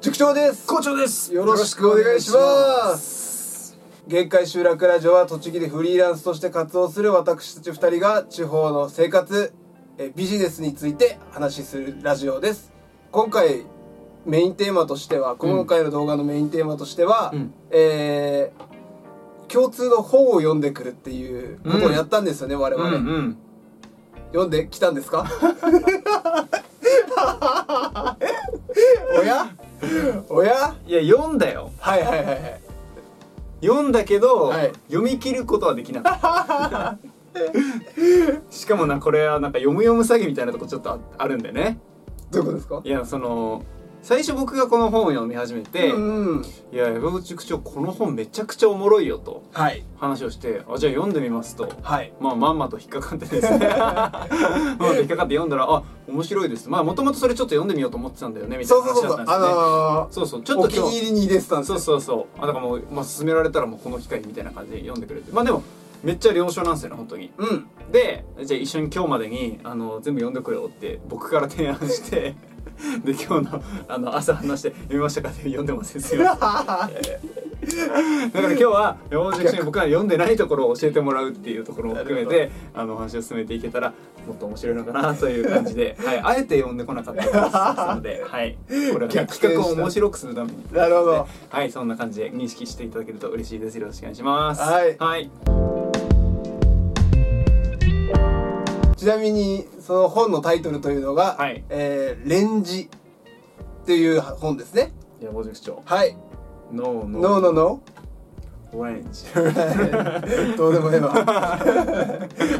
塾長です。校長です。よろしくお願いします。限界集落ラジオは栃木でフリーランスとして活動する私たち二人が地方の生活えビジネスについて話しするラジオです。今回メインテーマとしては今回の動画のメインテーマとしては、うん。えー共通の本を読んでくるっていうことをやったんですよね、我うん々、うん。読んできたんですか？おや？おや？いや読んだよ。はいはいはいはい。読んだけど、はい。読み切ることはできなかった。しかもなこれはなんか読む読む詐欺みたいなとこちょっとああるんでね。どういうことですか？いやその最初僕がこの本を読み始めて、うんうん。いや山口塾長この本めちゃくちゃおもろいよとはい。話をしてあじゃあ読んでみますと。はい。まあまんまと引っかかってですね。まんまと引っかかって読んだらあ面白いです。まあもともとそれちょっと読んでみようと思ってたんだよねみたいなそうそうそう。そう話だったんですね。そうそうちー、ょっと今日。お気に入りに入れてたんですよ。そうそうそう。あだからもう、まあ、勧められたらもうこの機会みたいな感じで読んでくれて。まあでもめっちゃ了承なんですよね本当に。うん。でじゃあ一緒に今日までにあの全部読んでくれよって僕から提案して で今日のあの朝話して読みましたかって読んでませんすよ だから今日は山本塾長に僕が読んでないところを教えてもらうっていうところも含めなてあの話を進めていけたらもっと面白いのかなという感じで、はい、あえて読んでこなかったですので、はい、これは、ね、企画を面白くするために。なるほど。はいそんな感じで認識していただけると嬉しいです。よろしくお願いします。はい。はい、ちなみにその本のタイトルというのが「はい。えーレンジ」っていう本ですね。山本塾長はいノー「ノーノーノオレンジー」どうでもええわ。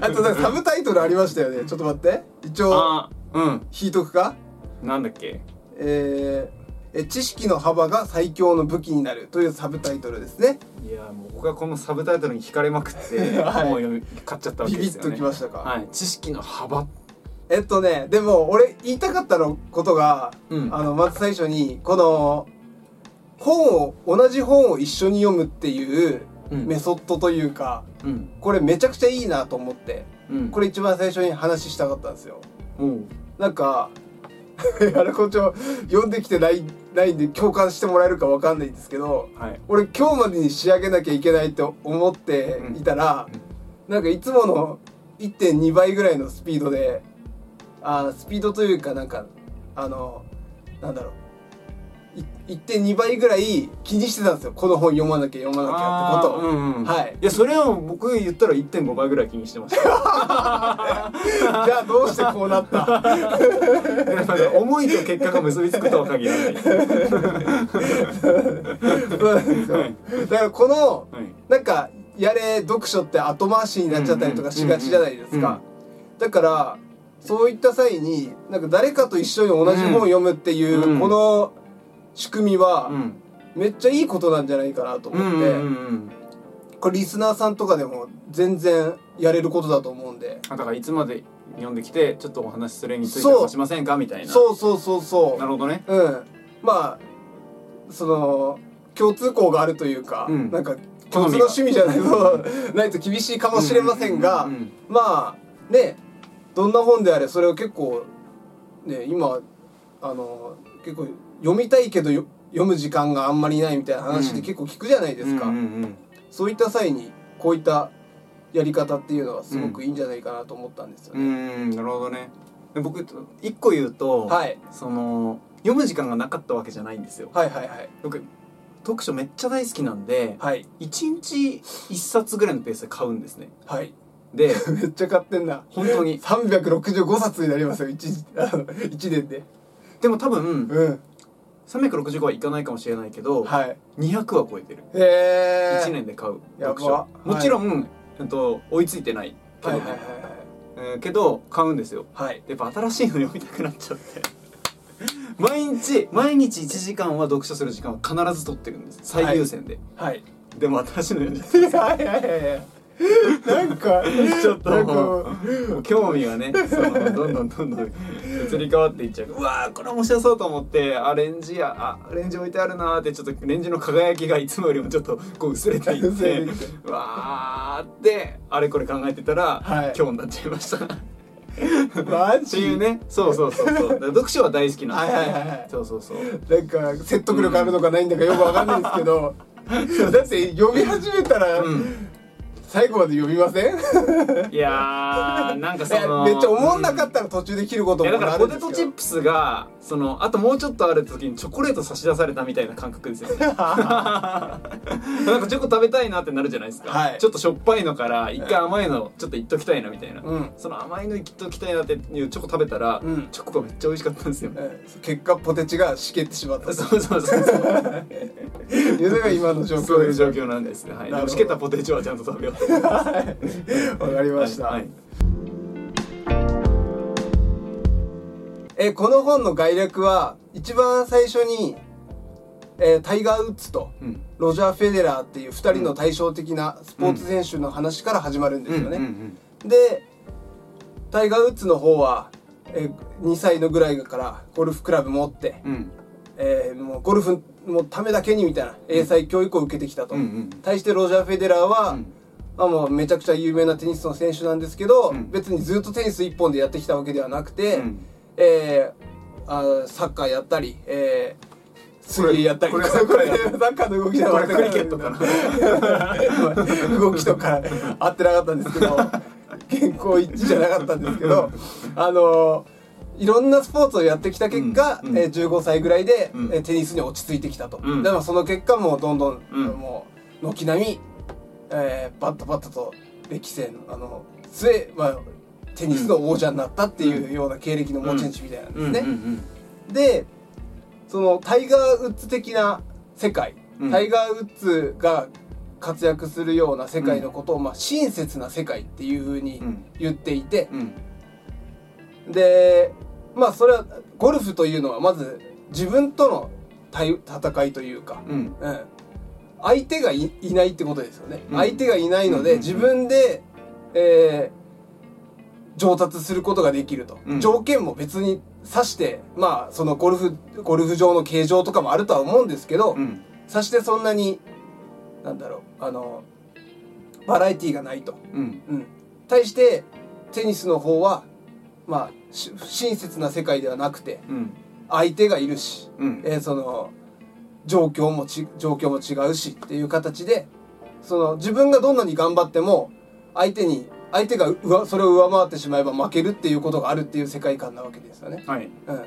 あとなんかサブタイトルありましたよね。ちょっと待って。一応あうん。引いとくか？なんだっけ？えーえ知識の幅が最強の武器になるというサブタイトルですね。いやもう僕はこのサブタイトルに惹かれまくって、はい。もう読み買っちゃったわけビビッとですよねきましたか、はい。知識の幅。えっとねでも俺言いたかったのことが、うん。あのまず最初にこの本を同じ本を一緒に読むっていううん。メソッドというか、うん。これめちゃくちゃいいなと思って。うん。これ一番最初に話したかったんですよ。う。んなんか あれこちょ読んできてないないんで共感してもらえるかわかんないんですけどはい。俺今日までに仕上げなきゃいけないと思っていたら、なんかいつもの1.2倍ぐらいのスピードであースピードというかなんかあのなんだろう。い1.2倍ぐらい気にしてたんですよ。この本読まなきゃ読まなきゃってこと。うんうん。はい。いやそれを僕言ったら1.5倍ぐらい気にしてました。じゃあどうしてこうなった？思いと結果が結びつくとは限らない。そうなんですよ。だからこのはい。なんかやれ読書って後回しになっちゃったりとかしがちじゃないですか、だからそういった際になんか誰かと一緒に同じ本を読むっていう、うん。この仕組みはうん。めっちゃいいことなんじゃないかなと思って、これリスナーさんとかでも全然やれることだと思うんで。あだからいつまで読んできてちょっとお話しするについてそう話しませんかみたいな。そうそうそうそう。なるほどね。うん。まあその共通項があるというか、うん。なんか共通の趣味じゃないと ないと厳しいかもしれませんが、まあねどんな本であれそれを結構ね今あの結構読みたいけどよ読む時間があんまりないみたいな話でうん。結構聞くじゃないですか、うんうんそういった際にこういったやり方っていうのはすごくいいんじゃないかなと思ったんですようんうね、んなるほどね。で僕一個言うと、はい、その読む時間がなかったわけじゃないんですよ。はいはいはい。僕読書めっちゃ大好きなんではい。1日1冊ぐらいのペースで買うんですね。はい。で めっちゃ買ってんな本当に。365冊になりますよ 1, あの1年ででも多分うん。365はいかないかもしれないけど、はい。200は超えてる。へえ1年で買う読書。はい。もちろん、えっと、追いついてないけど、はいはいはいえーけど買うんですよ。はい。はいやっぱ新しいの読みたくなっちゃって。毎日毎日1時間は読書する時間を必ず取ってるんです。最優先で、はい。でも新しいの読んじゃっはいはいはいはいなんか ちょっと興味がねどんどんどんどん移り変わっていっちゃう。うわーこれ面白そうと思ってあレンジやあレンジ置いてあるなーってちょっとレンジの輝きがいつもよりもちょっとこう薄れていってうわーってあれこれ考えてたら、はい。今日になっちゃいました。マってジいうね。そうそうそうそう。読書は大好きなんで。ね、はいはいはいはい。そうそうそう。なんか説得力あるのかないんだかよくわかんないんですけど、だって読み始めたら、うん最後まで読みません？いやーなんかそのめっちゃ思んなかったら途中で切ることもあるんですけど。ポテトチップスがそのあともうちょっとある時にチョコレート差し出されたみたいな感覚ですよね。なんかチョコ食べたいなってなるじゃないですか、はい。ちょっとしょっぱいのから一回甘いのちょっといっときたいなみたいな、うん。その甘いのいっときたいなっていうチョコ食べたら、うん。チョコがめっちゃ美味しかったんですよ、えー結果ポテチがしけってしまったそうそうそうそう。いうのが今の状況そういう状況なんです。ねはい。しけたポテチはちゃんと食べよう。わかりました、はい。はいえーこの本の概略は一番最初に、えータイガー・ウッズとうん。ロジャー・フェデラーっていう2人の対照的なスポーツ選手の話から始まるんですよね、でタイガー・ウッズの方は、えー2歳のぐらいからゴルフクラブ持って、うん。うんえーもうゴルフのためだけにみたいな英才教育を受けてきたと、うんうん。対してロジャー・フェデラーは、うん。まあ、もうめちゃくちゃ有名なテニスの選手なんですけど、うん。別にずっとテニス一本でやってきたわけではなくて、うんえーあサッカーやったり、えー水泳やったりこれこれサッカーの動きだこれクリケットかな動きとか合ってなかったんですけど健康一致じゃなかったんですけどあのいろんなスポーツをやってきた結果、うえー15歳ぐらいで、うんえーテニスに落ち着いてきたと、うんでもその結果もうどんどんもう軒並み、えーバッタバッタと歴戦あの末、まあ、テニスの王者になったっていうような経歴の持ち主みたいなんですね。うんうんでそのタイガー・ウッズ的な世界、うん。タイガー・ウッズが活躍するような世界のことを、まあ、親切な世界っていうふうにうん。言っていて、うん。でまあそれはゴルフというのはまず自分との対戦いというか、うん。うん、相手がいいないってことですよね、うん。相手がいないので、うん。自分で、えー上達することができると、うん。条件も別に指してまあそのゴルフゴルフ場の形状とかもあるとは思うんですけど、うん。指してそんなになんだろうあのバラエティーがないと、うん。うん、対してテニスの方はまあし不親切な世界ではなくてうん。相手がいるし、うん。えーその状況もち状況も違うしっていう形でその自分がどんなに頑張っても相手に相手がうわそれを上回ってしまえば負けるっていうことがあるっていう世界観なわけですよね。はい。うん、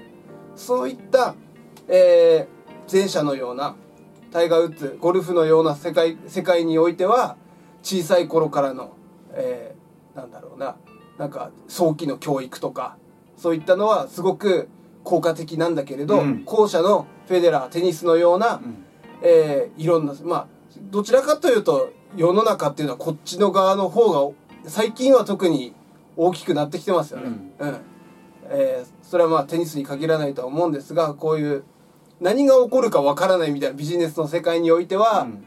そういった、えー前者のようなタイガー・ウッズゴルフのような世界世界においては小さい頃からの、えーなんだろうななんか早期の教育とかそういったのはすごく効果的なんだけれど、うん。後者のフェデラーテニスのような、うん。えーいろんなまあどちらかというと世の中っていうのはこっちの側の方が最近は特に大きくなってきてますよね。うん。えーそれはまあテニスに限らないとは思うんですがこういう何が起こるかわからないみたいなビジネスの世界においては、うん。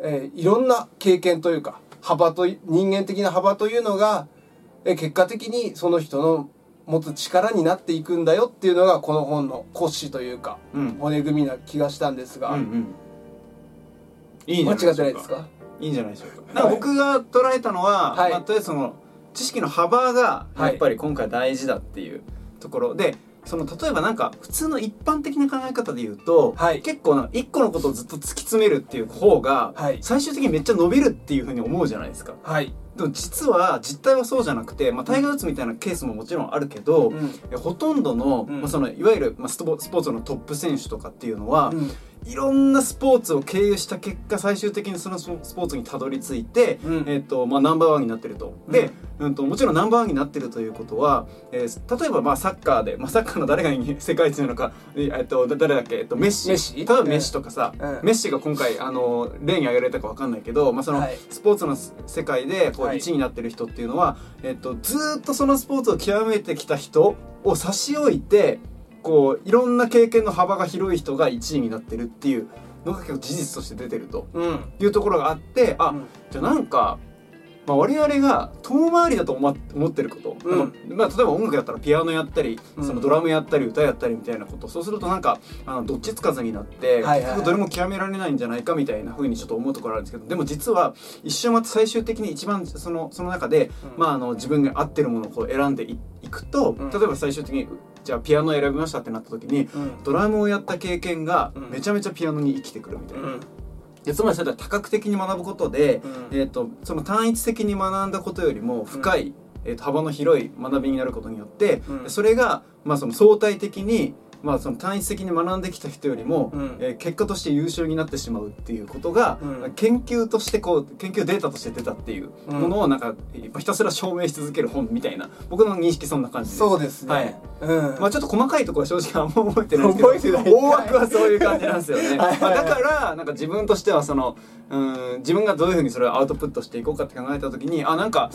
えーいろんな経験というか幅とい人間的な幅というのが、えー結果的にその人の持つ力になっていくんだよっていうのがこの本の骨子というかうん。骨組みな気がしたんですが、うんうん。いい間違ってないですか？いいんじゃないでしょうか。なんか僕が捉えたのは、はい。まあ、とりあえずその知識の幅がはい。やっぱり今回大事だっていうところ。で、その例えばなんか普通の一般的な考え方で言うと、はい。結構な一個のことをずっと突き詰めるっていう方が、はい。最終的にめっちゃ伸びるっていうふうに思うじゃないですか。はい、でも実は実態はそうじゃなくて、まあ、タイガー・ウッズみたいなケースももちろんあるけど、うん。えほとんどの,、うん。まあ、そのいわゆる、まあ、スポスポーツのトップ選手とかっていうのは、うんいろんなスポーツを経由した結果最終的にそのスポーツにたどり着いて、うん。えっとまあ、ナンバーワンになってると。で、うん、ともちろんナンバーワンになってるということは、えー例えばまあサッカーで、まあ、サッカーの誰が世界一なのか、ええっと、だ誰だっけ、えっと、メッシ。メッシ。例えばメッシとかさ、うん。メッシが今回あの例に挙げられたか分かんないけど、まあ、そのはい。スポーツの世界でこうはい。1位になってる人っていうのは、えっと、ずーっとそのスポーツを極めてきた人を差し置いてこういろんな経験の幅が広い人が1位になってるっていうのが結構事実として出てるとうん。いうところがあってあ、うん。じゃあなんかまあ、我々が遠回りだと思思ってること、うん。まあ、例えば音楽だったらピアノやったり、うん。そのドラムやったり歌やったりみたいなこと。そうするとなんかあのどっちつかずになって、はいはいどれも極められないんじゃないかみたいな風にちょっと思うところあるんですけどでも実は一周回って最終的に一番そのその中で、うん。まあ、あの自分が合ってるものをこう選んでいいくと、うん。例えば最終的にじゃあピアノを選びましたってなった時にうん。ドラムをやった経験がうん。めちゃめちゃピアノに生きてくるみたいな。うん。でつまりそれは多角的に学ぶことで、うん。えー、とその単一的に学んだことよりも深い、えー、と幅の広い学びになることによって、うん。それが、まあ、その相対的に、まあ、その単一的に学んできた人よりも、うん。えー結果として優秀になってしまうっていうことが、うん。研究としてこう研究データとして出たっていうものをなんか、ひたすら証明し続ける本みたいな僕の認識そんな感じです。そうですね、はい。うん。まあちょっと細かいところは正直あんま覚えてないですけど 大枠はそういう感じなんですよね。はい。まあだからなんか自分としてはそのうん自分がどういうふうにそれをアウトプットしていこうかって考えた時にあなんか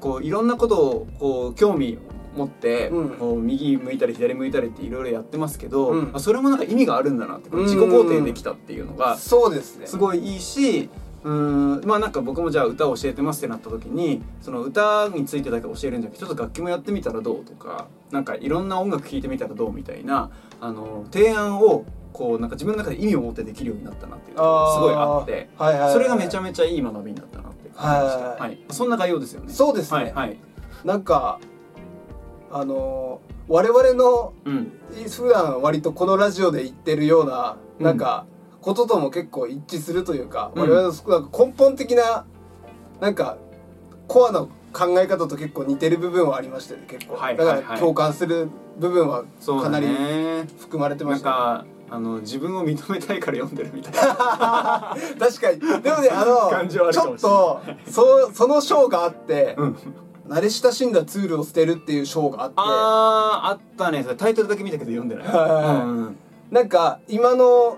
こういろんなことをこう興味持って、うん。こう右向いたり左向いたりっていろいろやってますけど、うん。あそれもなんか意味があるんだなって自己肯定できたっていうのがそうですね。すごいいいしうーんまあなんか僕もじゃあ歌を教えてますってなった時にその歌についてだけ教えるんじゃなくてちょっと楽器もやってみたらどうとかなんかいろんな音楽聴いてみたらどうみたいなあの提案をこうなんか自分の中で意味を持ってできるようになったなっていうのがすごいあってはいはいはいそれがめちゃめちゃいい学びになったなって感じました、はいはい、そんな概要ですよね。そうですね、はいはい。なんかあのー我々のうん。普段割とこのラジオで言ってるようなうん。なんかこととも結構一致するというか、うん。我々のなんか根本的ななんかコアな考え方と結構似てる部分はありましたよね結構、はいだはいはい。から共感する部分はかなりね含まれてましたあの自分を認めたいから読んでるみたいな。確かに。でもねあの感じはあるちょっとそその章があって、うん慣れ親しんだツールを捨てるっていう章があって。あーあったね。タイトルだけ見たけど読んでない、うんうん。なんか今の、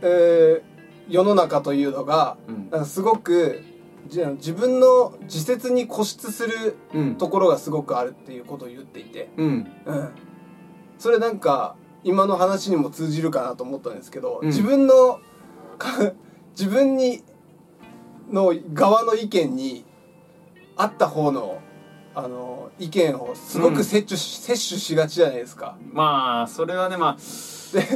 えー世の中というのがうん。なんかすごく自分の自説に固執するうん。ところがすごくあるっていうことを言っていて、うん。うん、それなんか今の話にも通じるかなと思ったんですけど、うん。自分のか自分にの側の意見にあった方のあの意見をすごく摂取し,、摂取しがちじゃないですか。まあそれはねまあで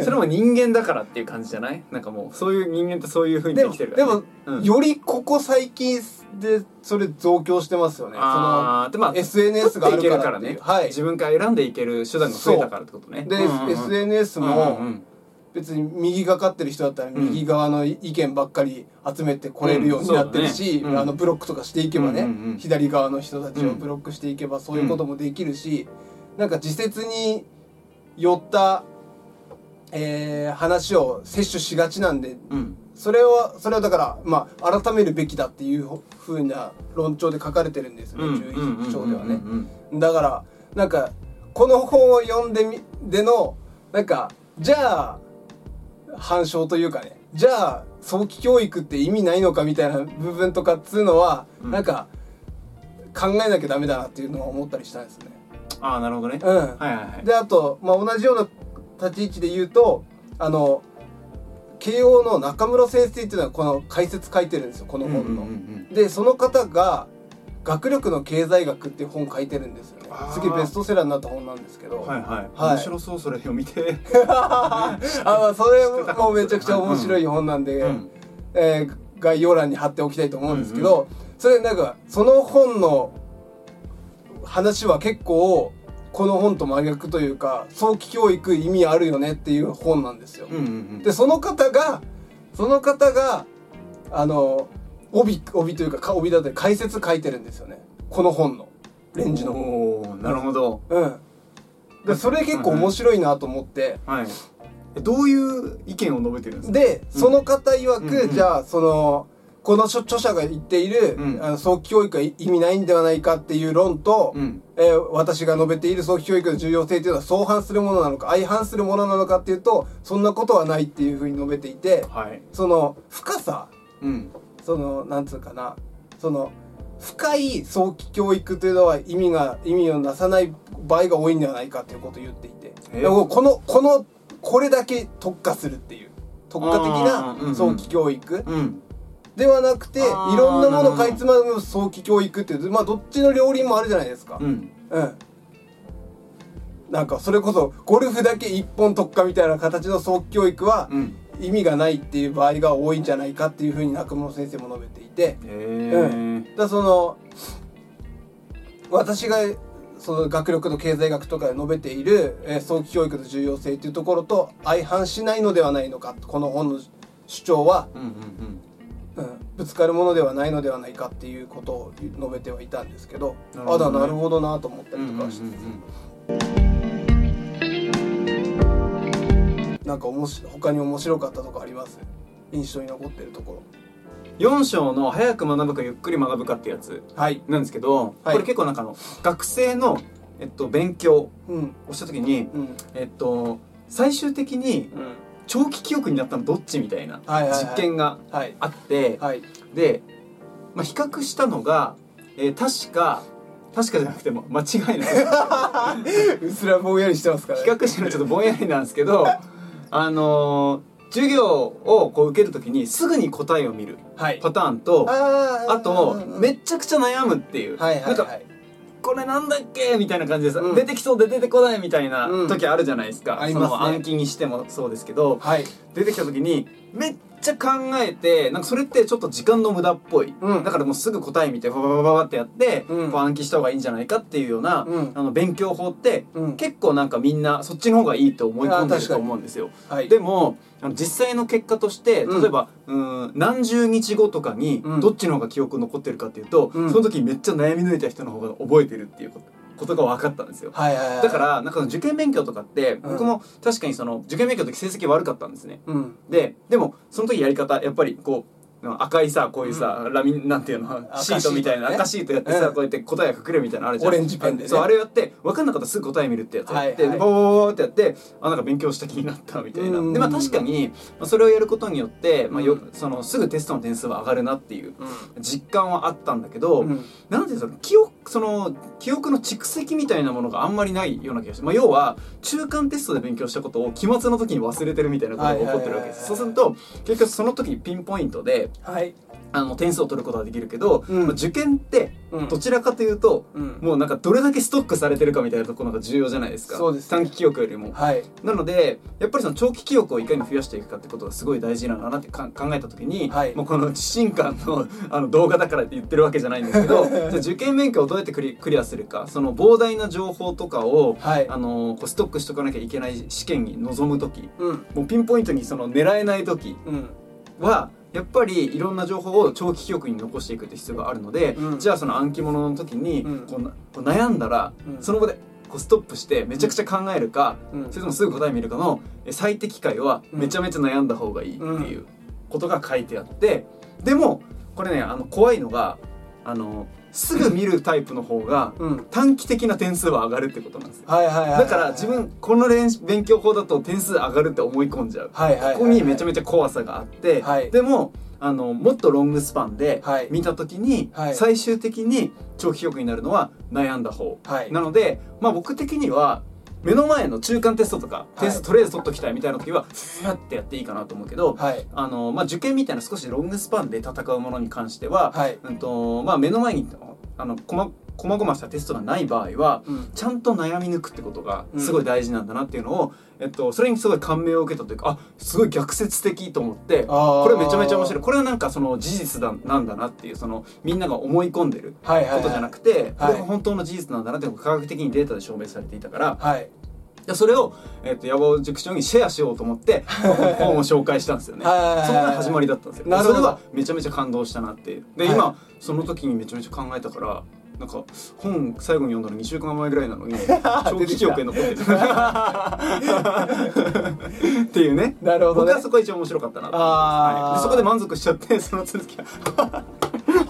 それも人間だからっていう感じじゃない？なんかもうそういう人間ってそういうふうにできてるから、でもね、うん。よりここ最近でそれ増強してますよね。そのあーでまあ SNS があるからっていう。取っていけるはい。自分から選んでいける手段が増えたからってことね。で、う。んうんうん。SNS うんもうんうん別に右がかってる人だったら右側の意見ばっかり集めてこれるようになってるし、あのブロックとかしていけばね、左側の人たちをブロックしていけばそういうこともできるし、なんか自説によった、えー話を摂取しがちなんでうん。それはそれはだからまあ改めるべきだっていうふうな論調で書かれてるんですよね、うん。11章ではね。だからなんかこの本を読んでみでのなんかじゃあ反証というかね。じゃあ早期教育って意味ないのかみたいな部分とかっつうのは、うん。なんか考えなきゃダメだなっていうのは思ったりしたんですね。ああなるほどね、うん、はいはいはい。であと、まあ、同じような立ち位置で言うとあの慶応の中村先生っていうのはこの解説書いてるんですよこの本の。うんうんうんでその方が「学力の経済学」っていう本書いてるんですよねあー。次ベストセラーになった本なんですけど、うんはいはい、はい。面白そうそれ読みて。あまあそれもめちゃくちゃ面白い本なんで、うん。えー概要欄に貼っておきたいと思うんですけど、それなんかその本の話は結構この本と真逆というか早期教育意味あるよねっていう本なんですよ。うんうんうん。でその方がその方があの帯帯というかか帯だったり解説書いてるんですよね。この本のレンジの。本。おーなるほど。うん。でそれ結構面白いなと思って。はい。えどういう意見を述べてるんですか？で、その方曰く、うんうん。じゃあそのこの著著者が言っている、うん。あの早期教育は意味ないんではないかっていう論と、うん。えー私が述べている早期教育の重要性というのは相反するものなのか相反するものなのかっていうとそんなことはないっていうふうに述べていてはい。その深さうん。そのなんつうかなその深い早期教育というのは意味が意味をなさない場合が多いんではないかということを言っていて。え？ーこのこのこれだけ特化するっていう。特化的なん早期教育うん。ではなくていあーろんなものかいつまむ早期教育っていう。まあどっちの両輪もあるじゃないですか。うん。うん。なんかそれこそゴルフだけ一本特化みたいな形の早期教育はうん意味がないっていう場合が多いんじゃないかっていうふうに中村先生も述べていて。へえだその私がその学力と経済学とかで述べている、えー早期教育の重要性っていうところと相反しないのではないのかこの本の主張は、うんうんうん、ぶつかるものではないのではないかっていうことを述べてはいたんですけど。あだなるほどなと思ったうんうんうんりとなんかおもし他に面白かったとこあります？印象に残ってるところ。4章の「早く学ぶかゆっくり学ぶか」ってやつはい。なんですけど、はい。これ結構なんかあの学生の、えっと、勉強うん。をした時に、うん。えっと、最終的にうん。長期記憶になったのどっちみたいな実験がはい。あって、はい。で、まあ、比較したのが、えー確か確かじゃなくても間違いない。うっすらぼんやりしてますから比較してるのちょっとぼんやりなんですけどあのー授業をこう受ける時にすぐに答えを見るはい。パターンとあーあとうんめっちゃくちゃ悩むっていう、はいはいなんかはいこれなんだっけみたいな感じでさ、うん。出てきそうで出てこないみたいなうん。時あるじゃないですか、そありますね。の暗記にしてもそうですけど。はい。出てきた時にめっちゃ考えてなんかそれってちょっと時間の無駄っぽい、うん。だからもうすぐ答え見てバババババってやって、うん。こう暗記した方がいいんじゃないかっていうような、うん。あの勉強法って、うん。結構なんかみんなそっちの方がいいと思い込んでると思うんですよ。はい。でも実際の結果としてうん。例えば、うん、何十日後とかにうん。どっちの方が記憶残ってるかっていうと、うん。その時めっちゃ悩み抜いた人の方が覚えてるっていうことことが分かったんですよ。はいはいはいだからなんか受験勉強とかってうん僕も確かにその受験勉強の時成績悪かったんですね。うんででもその時やり方やっぱりこう赤いさこういうさ、ラミンなんていうの？赤シートみたいな赤赤シートやってさ、うん。こうやって答えが隠れるみたいなのあるじゃん。オレンジペンでね。そうあれやって分かんなかったらすぐ答え見るってやつやって、はいはい。でボーってやってあなんか勉強した気になったみたいな。うんでまあ確かに、まあ、それをやることによって、まあ、ようん。そのすぐテストの点数は上がるなっていううん。実感はあったんだけど、うん。なんですか記憶その記憶の蓄積みたいなものがあんまりないような気がして、まあ、要は中間テストで勉強したことを期末の時に忘れてるみたいなことが起こってるわけです、はいそうすると結局その時にピンポイントではい。あの点数を取ることができるけど、うん。まあ、受験ってうん。どちらかというと、うん。もうなんかどれだけストックされてるかみたいなところが重要じゃないですか。そうです短期記憶よりも。はい。なのでやっぱりその長期記憶をいかに増やしていくかってことがすごい大事なんだなってか考えた時に、はい。もうこの自信感の あの動画だからって言ってるわけじゃないんですけど受験勉強をどうやってクリクリアするかその膨大な情報とかを、はい。あのこうストックしとかなきゃいけない試験に臨む時うん。もうピンポイントにその狙えない時うん。はやっぱりいろんな情報を長期記憶に残していくって必要があるので、うん。じゃあその暗記物の時にうん。こう悩んだら、うん。その場でこうストップしてめちゃくちゃ考えるか、うん。それともすぐ答え見るかのえ最適解はうん。めちゃめちゃ悩んだ方がいいっていうことが書いてあってでもこれねあの怖いのがあのすぐ見るタイプの方がうん。短期的な点数は上がるってことなんですよ。はいはいだから自分この練習勉強法だと点数上がるって思い込んじゃう。はいはいここにめちゃめちゃ怖さがあって、はいでもあのもっとロングスパンではい。見た時に、はい。最終的に長期記憶になるのは悩んだ方、はい。なので、まあ、僕的には目の前の中間テストとか点数とりあえず取っときたいみたいな時はふわってやっていいかなと思うけど、はい。あのまあ、受験みたいな少しロングスパンで戦うものに関しては、はい。うんとまあ、目の前にあのこまこまごましたテストがない場合はうん。ちゃんと悩み抜くってことがすごい大事なんだなっていうのを、えっと、それにすごい感銘を受けたというかあすごい逆説的と思ってこれめちゃめちゃ面白い。これはなんかその事実だなんだなっていうそのみんなが思い込んでるはいはいはい。ことじゃなくて、はい。これが本当の事実なんだなっていうのが科学的にデータで証明されていたからはいでそれを、えっと野望塾長にシェアしようと思って 本を紹介したんですよね。そこが始まりだったんですよ。なるほど。それはめちゃめちゃ感動したなって。で、はい。今その時にめちゃめちゃ考えたから。なんか本最後に読んだの2週間前ぐらいなのに長期記憶に残ってるっていうね。なるほどね。僕はそこが一番面白かったなあー。はい。でそこで満足しちゃってその続きは。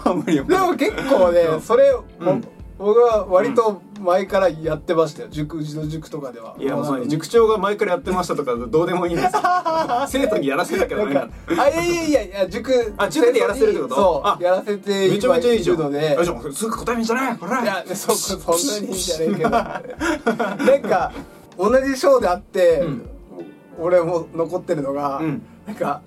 あんまりでも結構ねうん。それ、うん。僕は割と前からやってましたよ。塾児童塾とかでは。いやもう塾塾長が前からやってましたとかどうでもいいんですよ。生徒にやらせなきゃダメなのかあいやいやいや塾あ塾でやらせるってこと？あそうやらせてめちゃめちゃいいじゃん。るのですぐ答え見じゃないほら。いやそそんなにいいじゃねえけど。なんか同じ章であって、うん。俺も残ってるのが、うん。なんか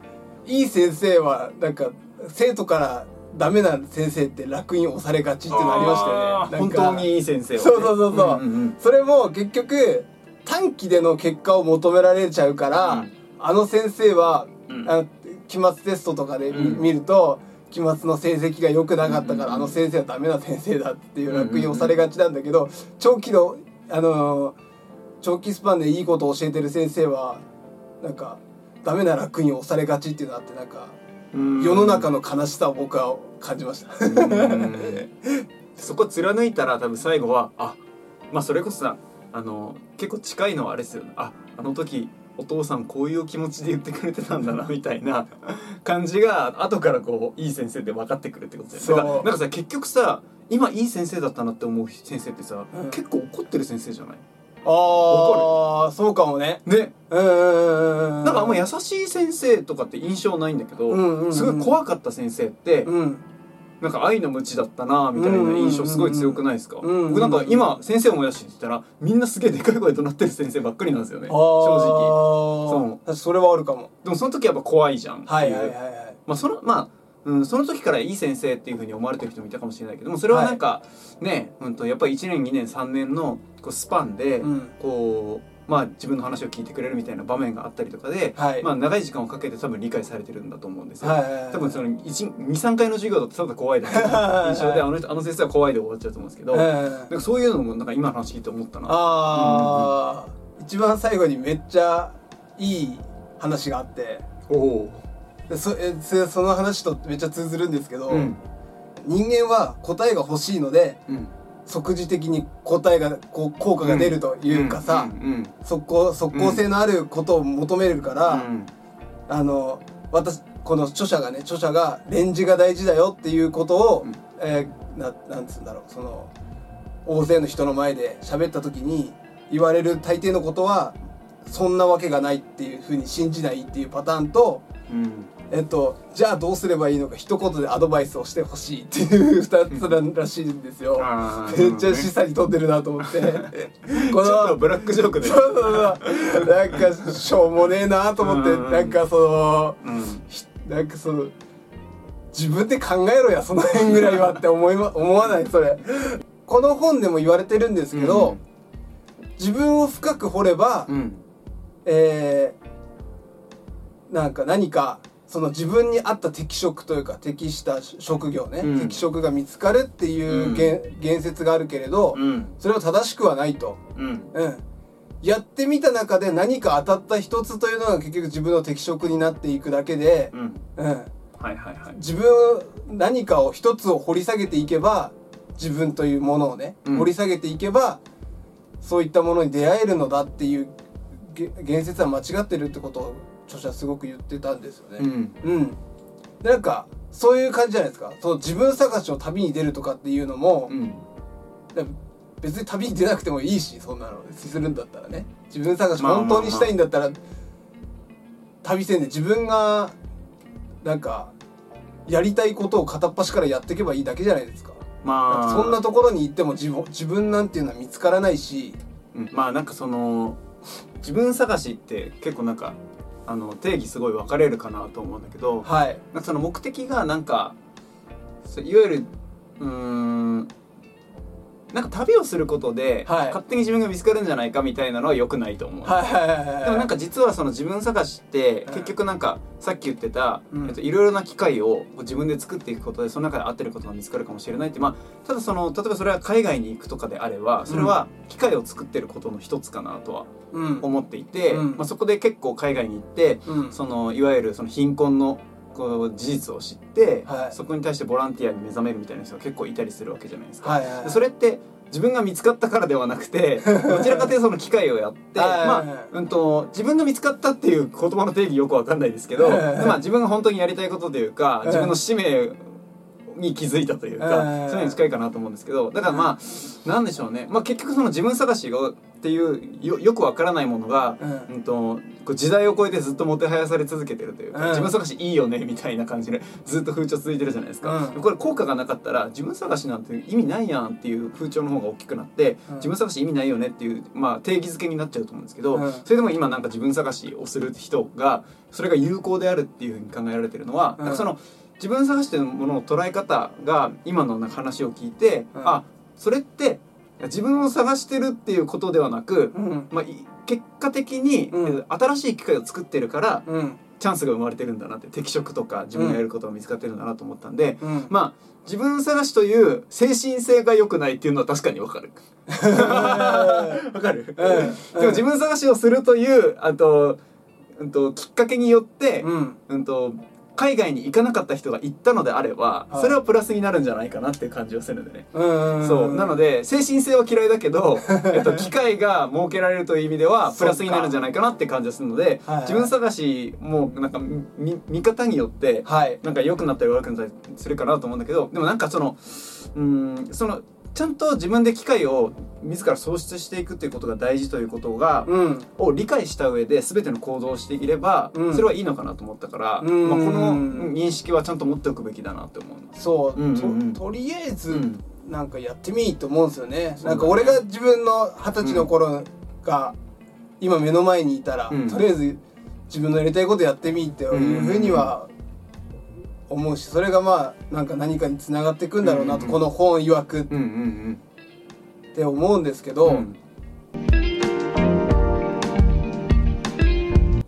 いい先生はなんか生徒からダメな先生って楽に押されがちっていうのありましたよね。本当にいい先生そうそうそうそう,、んんん。それも結局短期での結果を求められちゃうから、うん。あの先生は、うん。あ期末テストとかで見,、うん。見ると期末の成績が良くなかったから、うんあの先生はダメな先生だっていう楽に押されがちなんだけど、長期のあのー長期スパンでいいことを教えてる先生はなんかダメな楽に押されがちっていうのがあってなんかうん世の中の悲しさを僕は感じました。うん。そこ貫いたら多分最後はあまあそれこそさあの結構近いのはあれですよね。ああの時お父さんこういう気持ちで言ってくれてたんだな みたいな感じが後からこういい先生で分かってくるってことだからなんかさ結局さ今いい先生だったなって思う先生ってさ、うん。結構怒ってる先生じゃない？ああそうかもね。ね。うん。なんかあんま優しい先生とかって印象ないんだけど、うんうんうん。すごい怖かった先生って、うん。なんか愛の無知だったなみたいな印象すごい強くないですか、うんうんうん。僕なんか今先生思い出して言ったらみんなすげえでかい声となってる先生ばっかりなんですよね。正直。そう。それはあるかも。でもその時やっぱ怖いじゃんっていう。はいはいはいはい。まあそのまあうん、その時からいい先生っていうふうに思われてる人もいたかもしれないけどもそれはなんか、ね、うん、とやっぱり1年2年3年のこうスパンで、うん。こうまあ自分の話を聞いてくれるみたいな場面があったりとかで、はい。まあ長い時間をかけて多分理解されてるんだと思うんですよ。はい。はいはい多分その23回の授業だとただ怖いだけ。の印象であの人あの先生は怖いで終わっちゃうと思うんですけど、うんなんかそういうのもなんか今の話聞いて思ったな。ああ、一番最後にめっちゃいい話があって。おそえそその話とめっちゃ通ずるんですけど、ー。うん。人間は答えが欲しいのでうん。即時的に答えがこう効果が出るというかさ、うん。即効即効性のあることを求めるから、うん。あの私この著者がね著者がレンジが大事だよっていうことを、うん。えーななんつうんだろうその大勢の人の前で喋った時に言われる大抵のことはそんなわけがないっていうふうに信じないっていうパターンと、うんえっと、じゃあどうすればいいのか一言でアドバイスをしてほしいっていう2つなんらしいんですよ。めっちゃ示唆に富んでるなと思って。このブラックジョークで。そうそうそうなんかしょうもねえなと思ってうんなんかそのうんひなんかその自分で考えろやその辺ぐらいはって思いま 思わないそれこの本でも言われてるんですけど、自分を深く掘れば、うんえーなんか何かその自分に合った適職というか適した職業ね、うん。適職が見つかるっていう言,、言説があるけれど、うん。それは正しくはないと。うん。うん。やってみた中で何か当たった一つというのが結局自分の適職になっていくだけで、うん。うん。はいはいはい。自分何かを一つを掘り下げていけば自分というものをね、うん。掘り下げていけばそういったものに出会えるのだっていうげ言説は間違ってるってことを著者はすごく言ってたんですよね。うんうん。でなんかそういう感じじゃないですか。その自分探しの旅に出るとかっていうのも、うん別に旅に出なくてもいいしそんなのするんだったらね自分探し本当にしたいんだったら、旅せんで自分がなんかやりたいことを片っ端からやっていけばいいだけじゃないですか。まあそんなところに行っても自分自分なんていうのは見つからないし、うんまあなんかその自分探しって結構なんかあの定義すごい分かれるかなと思うんだけどはい。その目的がなんかいわゆるうーんなんか旅をすることで、はい勝手に自分が見つかるんじゃないかみたいなのは良くないと思う。でもなんか実はその自分探しってうん結局なんかさっき言ってた、いろいろな機会を自分で作っていくことでその中で合ってることが見つかるかもしれないってまあただその例えばそれは海外に行くとかであればそれは機会を作ってることの一つかなとはうん。思っていて、うんまあ、そこで結構海外に行ってうん。そのいわゆるその貧困のこう事実を知って、はい。そこに対してボランティアに目覚めるみたいな人が結構いたりするわけじゃないですか。はいはいはい。でそれって自分が見つかったからではなくてどちらかというとその機会をやってまあ、うん、と自分が見つかったっていう言葉の定義よくわかんないですけど、まあ、自分が本当にやりたいことというかい。自分の使命に気づいたというか、そういうのに近いかなと思うんですけどだからまあなんでしょうね、まあ、結局その自分探しがっていうよよくわからないものが、うん。うん、とこう時代を超えてずっともてはやされ続けてるというか、うん。自分探しいいよねみたいな感じでずっと風潮続いてるじゃないですか、うん。これ効果がなかったら自分探しなんて意味ないやんっていう風潮の方が大きくなって、うん。自分探し意味ないよねっていう、まあ、定義づけになっちゃうと思うんですけど、うん。それでも今なんか自分探しをする人がそれが有効であるっていうふうに考えられてるのは、うん。なんかその自分探してるものの捉え方が今の話を聞いて、うん。あそれって自分を探してるっていうことではなく、うん。まあ、い結果的に、うん。新しい機会を作ってるからうん。チャンスが生まれてるんだなって適職とか自分がやることが見つかってるんだなと思ったんで、うん。まあ自分探しという精神性が良くないっていうのは確かにわかる。わかる、うん。でも自分探しをするというあと、うん、ときっかけによって、うん。うん、と海外に行かなかった人が行ったのであれば、はい。それはプラスになるんじゃないかなっていう感じはするんでね。うんそう。なので精神性は嫌いだけど、えっと、機会が設けられるという意味ではプラスになるんじゃないかなって感じがするので、自分探しもなんかみ見方によってはい。なんか良くなったり悪くなったりするかなと思うんだけどでもなんかそのうんそのちゃんと自分で機会を自ら創出していくっていうことが大事ということが、うん。を理解した上で全ての行動をしていれば、うん。それはいいのかなと思ったから、うん。まあ、この認識はちゃんと持っておくべきだなって思うそう、うんうんうん。ととりあえず、うん。なんかやってみいと思うんですよね。なんか俺が自分の二十歳の頃が今目の前にいたら、うん。とりあえず自分のやりたいことやってみいっていうふうには思うしそれがまあなんか何かにつながっていくんだろうなと、うんうんこの本曰く。うんうんって思うんですけど、うん。うん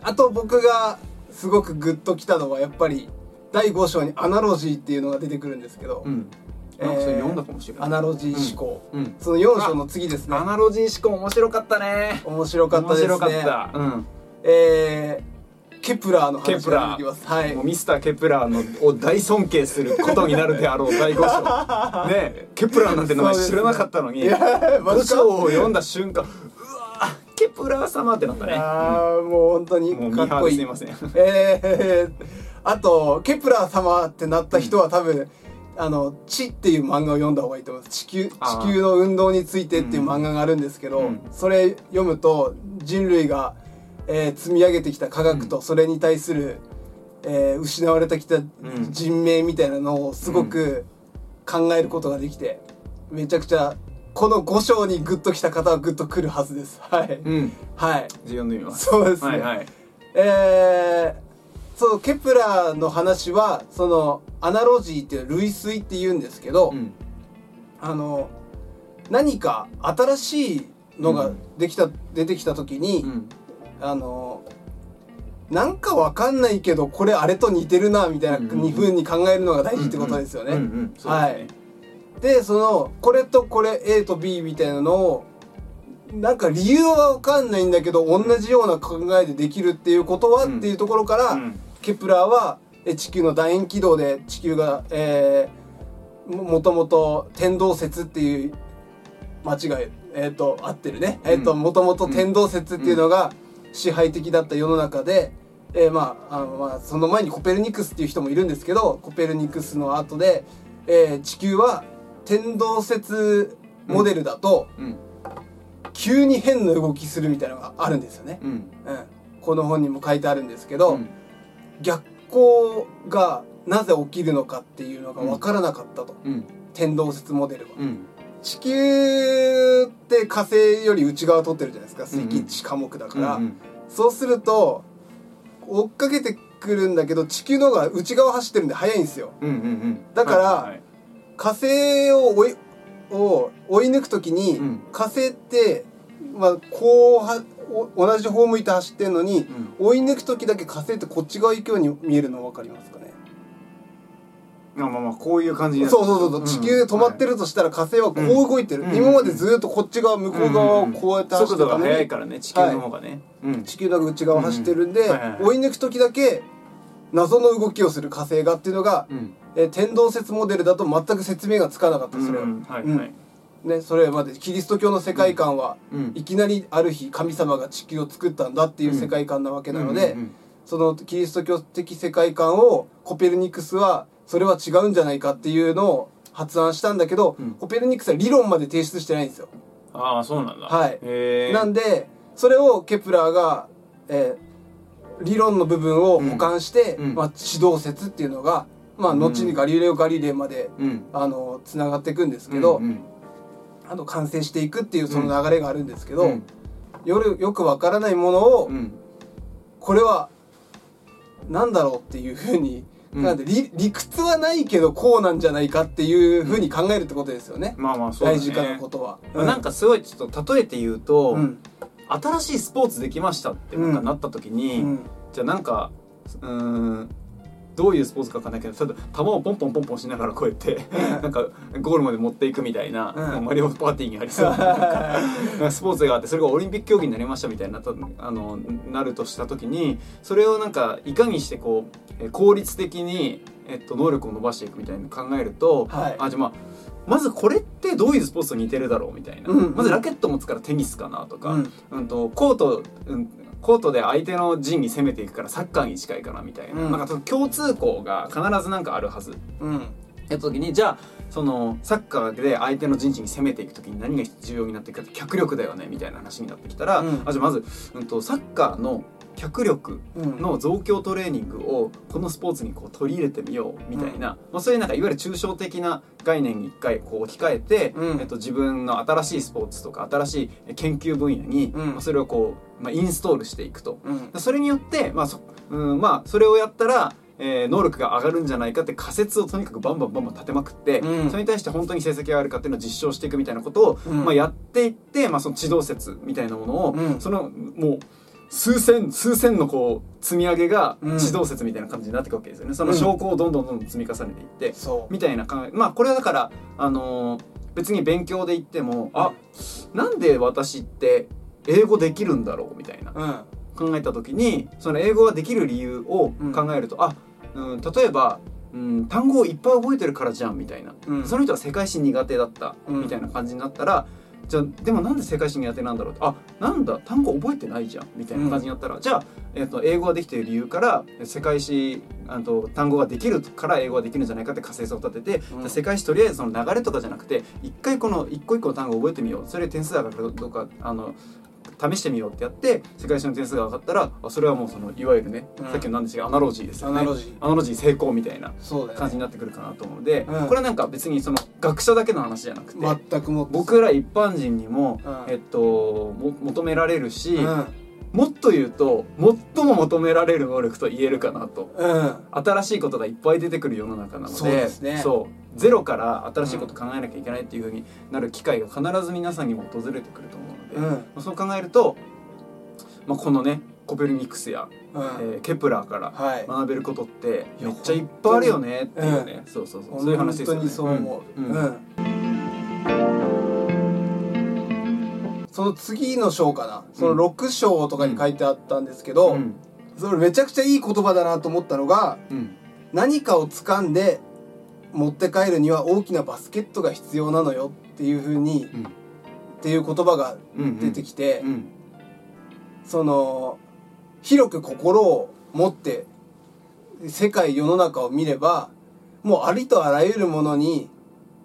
あと僕がすごくグッときたのはやっぱり第5章にアナロジーっていうのが出てくるんですけど、うん。なんかそれ読んだかもしれない、アナロジー思考、うん。その4章の次ですね。アナロジー思考面白かったね。面白かったですね。面白かった、うん。えー、ケプラーの話ケプラー。はい。もうミスター・ケプラーのを大尊敬することになるであろう第5章ねケプラーなんて名前知らなかったのにいやマジか5章を読んだ瞬間うわケプラー様ってなったね。あーもう本当にかっこいい。すいません。えー、あとケプラー様ってなった人は多分、あの「地」っていう漫画を読んだ方がいいと思います。チ地球の運動についてっていう漫画があるんですけど、うん。それ読むと人類が、えー積み上げてきた科学とそれに対する、えー失われてきた人命みたいなのをすごく考えることができてめちゃくちゃこの5章にグッときた方はグッとくるはずです。はい、うん。はい。読んでみます。そうですね、はいはい。えー、そうケプラーの話はそのアナロジーっていう類推って言うんですけど、うん。あの何か新しいのができた、出てきた時に、うんあのなんかわかんないけどこれあれと似てるなみたいなうんうに考えるのが大事ってことですよね。うんうんそうでそのこれとこれ A と B みたいなのをなんか理由はわかんないんだけど同じような考えでできるっていうことは、うん。っていうところから、うん。ケプラーはえ地球の楕円軌道で地球が、えー、ももともと天動説っていう間違いえっ、と合ってるね。えっ、とうん。もともと天動説っていうのが支配的だった世の中で、えーまああのまあその前にコペルニクスっていう人もいるんですけどコペルニクスの後で、えー地球は天動説モデルだと、うん。急に変な動きするみたいなのがあるんですよね。うん。うん、この本にも書いてあるんですけど、うん。逆光がなぜ起きるのかっていうのが分からなかったと、うん。天動説モデルは、うん地球って火星より内側通ってるじゃないですか。うんうん。赤地科目だから、うんそうすると追っかけてくるんだけど地球の方が内側走ってるんで速いんですよ。うんうんうん。だからはいはい火星を追いを追い抜く時に、うん。火星って、まあ、こうはお同じ方向いて走ってんのに、うん。追い抜く時だけ火星ってこっち側行くように見えるの分かりますか？ねまあまあまあこういう感じそうそうそうそう、地球止まってるるとしたら火星はこう動いてる、うん。今までずっとこっち側向こう側をこうやって走ってたのに、速度が速いからね地球の方がね。うん。地球の内側を走ってるんで、追い抜く時だけ謎の動きをする火星がっていうのが、うん。えー天動説モデルだと全く説明がつかなかった。それは、うん。はいね、それまでキリスト教の世界観は、うん。いきなりある日神様が地球を作ったんだっていう世界観なわけなので、そのキリスト教的世界観をコペルニクスはそれは違うんじゃないかっていうのを発案したんだけど、うん。コペルニクスは理論まで提出してないんですよ。ああそうなんだ。はい。へえ。なんでそれをケプラーが、えー理論の部分を補完して、うん。うん。まあ、指導説っていうのが、まあ、うん。後にガリレオ・ガリレイまでうん。あのつながっていくんですけど、うんうん。あの完成していくっていうその流れがあるんですけど、うん。夜よくわからないものを、うん。これは何だろうっていうふうにうんなんで理理屈はないけどこうなんじゃないかっていうふうに考えるってことですよね、まあまあそうだね。大事かなことは、まあなんかすごいちょっと例えて言うと、うん。新しいスポーツできましたってなんかなった時うに、ん。じゃあなんかうーんどういうスポーツかわかんないけどただ球をポンポンポンポンしながらこうやってなんかゴールまで持っていくみたいな、うん。マリオパーティーにありそう。なスポーツがあってそれがオリンピック競技になりましたみたいになったあのなるとした時にそれをなんかいかにしてこうえー効率的に、えっと、能力を伸ばしていくみたいに考えると、はい。あじゃあまあまずこれってどういうスポーツと似てるだろうみたいな、うんうん。まずラケット持つからテニスかなとか、うん。うんとコート、うん、コートで相手の陣に攻めていくからサッカーに近いかなみたいな,、うん。なんかその共通項が必ずなんかあるはず。うん。やった時にじゃあそのサッカーで相手の陣地に攻めていく時に何が重要になっていくかって脚力だよねみたいな話になってきたら、うん。あじゃあまず、うん、とサッカーの脚力うん。の増強トレーニングをこのスポーツにこう取り入れてみようみたいな、まあ、そういうなんかいわゆる抽象的な概念に一回こう置き換えて、うん。えっと、自分の新しいスポーツとか新しい研究分野に、うん。まあそれをこう、まあ、インストールしていくと。うん。それによって、まあそうんまあ、それをやったら、えー能力が上がるんじゃないかって仮説をとにかくバンバンバンバン立てまくって、うん。それに対して本当に成績が上がるかっていうのを実証していくみたいなことを、うん。まあ、やっていって、まあ、その地動説みたいなものを、うん。そのもう数千数千のこう積み上げがうん。地動説みたいな感じになっていくわけですよね。その証拠をどんどんどんどん積み重ねていって、そみたいな考えまあこれはだからあのー別に勉強で言ってもあなんで私って英語できるんだろうみたいな。ううん。考えた時にその英語ができる理由を考えると、あ、うん、例えば、うん、単語をいっぱい覚えてるからじゃんみたいな、うん。その人は世界史苦手だったうん。みたいな感じになったら、じゃあでもなんで世界史苦手なんだろうあなんだ単語覚えてないじゃん。みたいな感じになったら、じゃあ、えっと英語ができている理由から世界史あと単語ができるから英語ができるんじゃないかって仮説を立てて、うん。世界史とりあえずその流れとかじゃなくて一回この一個一個の単語を覚えてみよう。それで点数上がるかどうかあの試してみようってやって世界史の点数が上がったらあそれはもうそのいわゆるね、うん。さっきの何でしたアナロジーですよね。アナロジー。アナロジー思考みたいな感じになってくるかなと思うので、うん。これはなんか別にその学者だけの話じゃなくて、全くも僕ら一般人にも、うん。えっと、も求められるし、うん。もっと言うと最も求められる能力と言えるかなと。うん。新しいことがいっぱい出てくる世の中なのでそうですね。そうゼロから新しいこと考えなきゃいけないっていうふうになる機会が必ず皆さんにも訪れてくると思うので、うん。まあそう考えると、まあ、このねコペルニクスや、うん。えーケプラーからはい。学べることってめっちゃいっぱいあるよねっていうね、そうそうそう。そういう話ですよね。本当にそう思う、ん。うん。その次の章かな。その6章とかに書いてあったんですけど、うん。それめちゃくちゃいい言葉だなと思ったのがうん。何かを掴んで持って帰るには大きなバスケットが必要なのよっていう風に、うん。っていう言葉がうん出てきて、うんその広く心を持って世界世の中を見ればもうありとあらゆるものに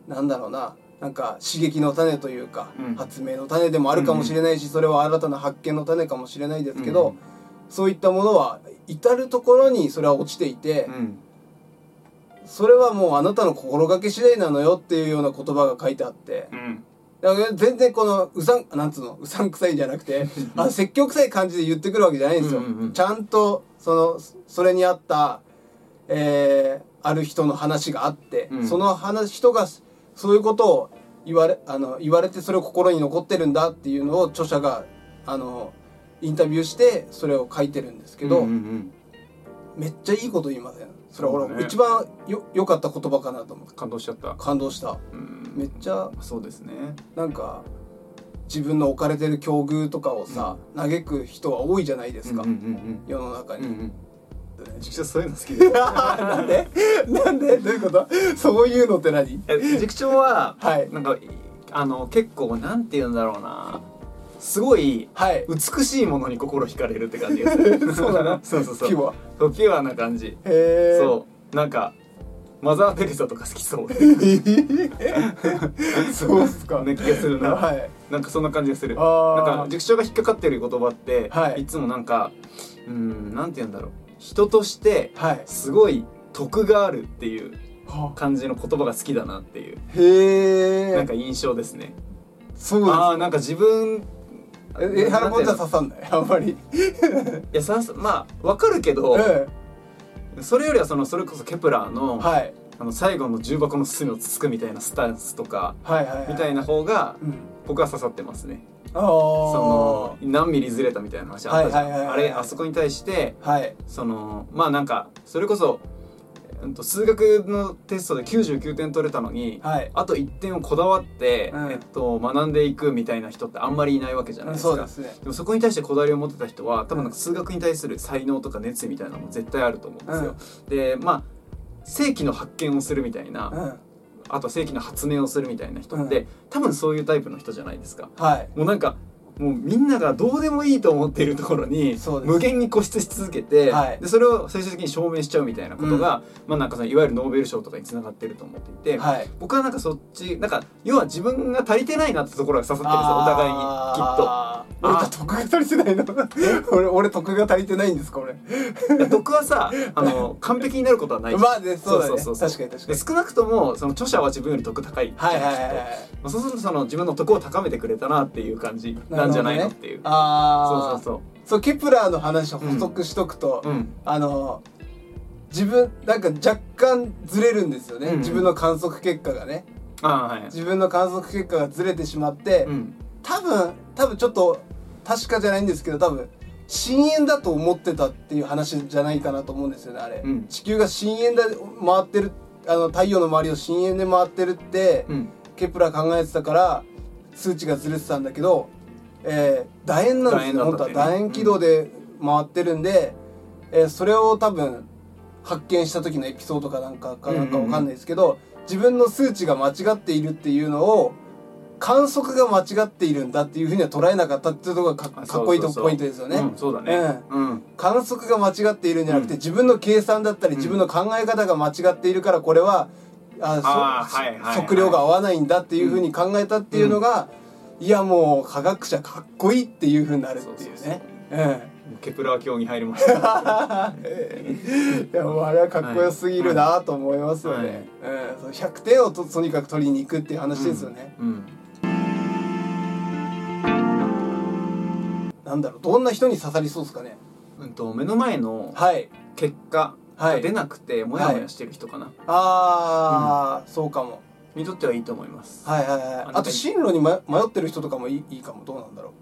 なんだろうななんか刺激の種というか、うん。発明の種でもあるかもしれないし、それは新たな発見の種かもしれないですけど、そういったものは至る所にそれは落ちていて、うんそれはもうあなたの心がけ次第なのよっていうような言葉が書いてあって。うん。だから全然このうさんなんつうの？うさんくさいじゃなくてあ説教臭い感じで言ってくるわけじゃないんですよ、うんうんうん。ちゃんとそのそれに合った、えーある人の話があって、うん。その話人がそういうことを言われあの言われてそれを心に残ってるんだっていうのを著者があのインタビューしてそれを書いてるんですけど、うんうん。めっちゃいいこと言いません？それは俺、ね一番よ良かった言葉かなと思って。感動しちゃった。感動した。うん。めっちゃそうですね。なんか自分の置かれてる境遇とかをさ、嘆く人は多いじゃないですか、うんうんうん世の中に、うんうん。うん実はそういうの好きで。なんで？なんで？どういうこと？そういうのって何？え塾長ははい。なんかあの結構なんて言うんだろうなすごいはい美しいものに心惹かれるって感じがする。そうだな。そうそうそう。ピュア。そうピュアな感じ。へえそうなんかマザー・テレサとか好きそう。そうっすか。な気がするな、はい。なんかそんな感じがする。なんか塾長が引っかかってる言葉って、はい。いつもなんかうんなんて言うんだろう。人としてはい。すごい徳があるっていうは感じの言葉が好きだなっていう。へえなんか印象ですね。そうですああなんか自分ええ腹ポンじゃ刺さんない？あんまり。いやさまあわかるけど、えそれよりはそのそれこそケプラーの,、はい。あの最後の重箱の隅をつつくみたいなスタンスとかはいはいはい。みたいな方がうん。僕は刺さってますね。あその何ミリずれたみたいな話あったじゃん、はいはいはいはいあれあそこに対してあはい。そのまあなんかそれこそ、うんと数学のテストで99点取れたのに、はい。あと1点をこだわって、うん。えっと、学んでいくみたいな人ってあんまりいないわけじゃないですか。そうですね。でもそこに対してこだわりを持ってた人は多分なんか数学に対する才能とか熱意みたいなのも絶対あると思うんですよ。でまあ世紀の発見をするみたいな、うん。あと世紀の発明をするみたいな人って、多分そういうタイプの人じゃないですか。はい。もうなんかもうみんながどうでもいいと思っているところに無限に固執し続けて、はい。でそれを最終的に証明しちゃうみたいなことが、まあなんかそのいわゆるノーベル賞とかにつながってると思っていて、はい。僕はなんかそっちなんか要は自分が足りてないなってところが刺さってるんですよお互いにきっと。俺と得が足りてないの？俺俺得が足りてないんですか俺？いや僕はさあの完璧になることはないまあねそうだね。そうそう確かに確かに。で少なくともその著者は自分より得高いはいはいはいはい。まあそうするとその自分の得を高めてくれたなっていう感じ。なんじゃないのっていう、ああそうそう。そうケプラーの話を補足しとくと、そううん。あの自分なんか若干ずれるんですよね、うん。自分の観測結果がね。ああはい。自分の観測結果がずれてしまって、うん。多分多分ちょっと確かじゃないんですけど多分深淵だと思ってたっていう話じゃないかなと思うんですよねあれ、うん。地球が深淵で回ってるあの太陽の周りを深淵で回ってるって、うん。ケプラー考えてたから数値がずれてたんだけど、えー、楕円なんですよ、本当は楕円軌道で回ってるんで、えーそれを多分発見した時のエピソードかなんかかなんかわかんないですけど、自分の数値が間違っているっていうのを観測が間違っているんだっていうふうには捉えなかったっていうところがかっこいいとポイントですよね。うん、そうだね。うん。観測が間違っているんじゃなくて、うん。自分の計算だったり、うん。自分の考え方が間違っているからこれはあそあーはい測量が合わないんだっていうふうに考えたっていうのが、いやもう科学者かっこいいっていうふうになるっていうね。うん。ケプラー教に入りました。いやもうあれはかっこよすぎるなと思いますよね。うん、そう100点をととにかく取りに行くっていう話ですよね。うん。なんだろうどんな人に刺さりそうですかね？うんと目の前のはい。結果はい。が出なくてモヤモヤしてる人かな、ああ、そうかも。にとってはいいと思います、はいはいはい。あ。と進路に迷迷ってる人とかもいいいいかも。どうなんだろ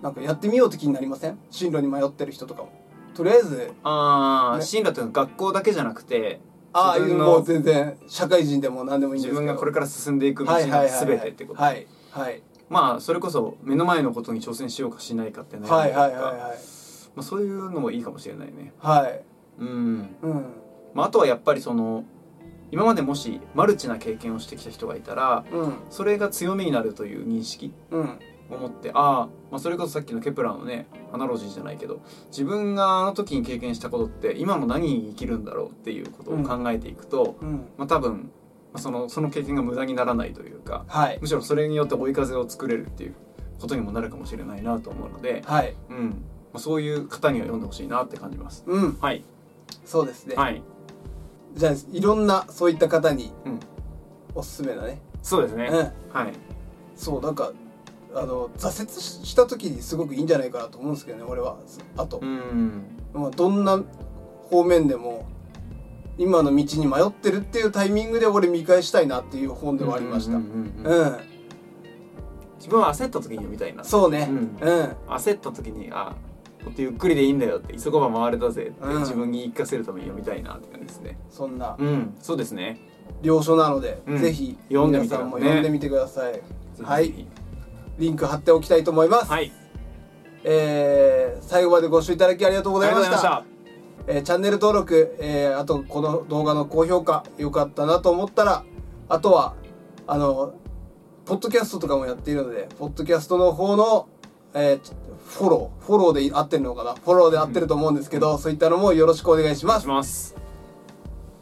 う。なんかやってみようって気になりません？進路に迷ってる人とかも。とりあえずああ、ね。進路っていうのは学校だけじゃなくてああ自分のもう全然社会人でも何でもいいんで自すけど。分がこれから進んでいく道のはいはいはいはい。全てってこと、はいはい。まあそれこそ目の前のことに挑戦しようかしないかってね、はいはいはいはい。まあ、そういうのもいいかもしれないね。はい。うん、うん。まあ、あとはやっぱりその今までもしマルチな経験をしてきた人がいたらうん。それが強みになるという認識うん。を持ってああ、まあ、それこそさっきのケプラーのねアナロジーじゃないけど自分があの時に経験したことって今の何に生きるんだろうっていうことを考えていくと、うん。まあ、多分、まあ、そのその経験が無駄にならないというかはい。むしろそれによって追い風を作れるっていうことにもなるかもしれないなと思うので、はい。うん。まあ、そういう方には読んでほしいなって感じます。うん。はい、そうですね。はい、じゃあいろんなそういった方にうん。おすすめだね。そうですね。うん。はい、そうなんかあの挫折した時にすごくいいんじゃないかなと思うんですけどね俺は。あと、うん、まあ、どんな方面でも今の道に迷ってるっていうタイミングで俺見返したいなっていう本ではありました。ううんん。自分は焦った時に読みたいな。そうね。うん。うん。焦った時にあってゆっくりでいいんだよって急がば回れたぜってうん。自分に言い聞かせるために読みたいなって感じですね。そんな。うん、そうですね。了承なので、うん。ぜひ読んでみて皆さんもね読んでみてください、はい。リンク貼っておきたいと思います、はい。えー最後までご視聴いただきありがとうございました。えーチャンネル登録、えーあとこの動画の高評価よかったなと思ったらあとはあのポッドキャストとかもやっているのでポッドキャストの方の、えーフォローフォローで合ってるのかな？フォローで合ってると思うんですけど、そういったのもよろしくお願いします。します。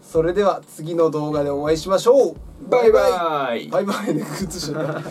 それでは次の動画でお会いしましょう。バイバイ。バイバイ。で崩しちゃった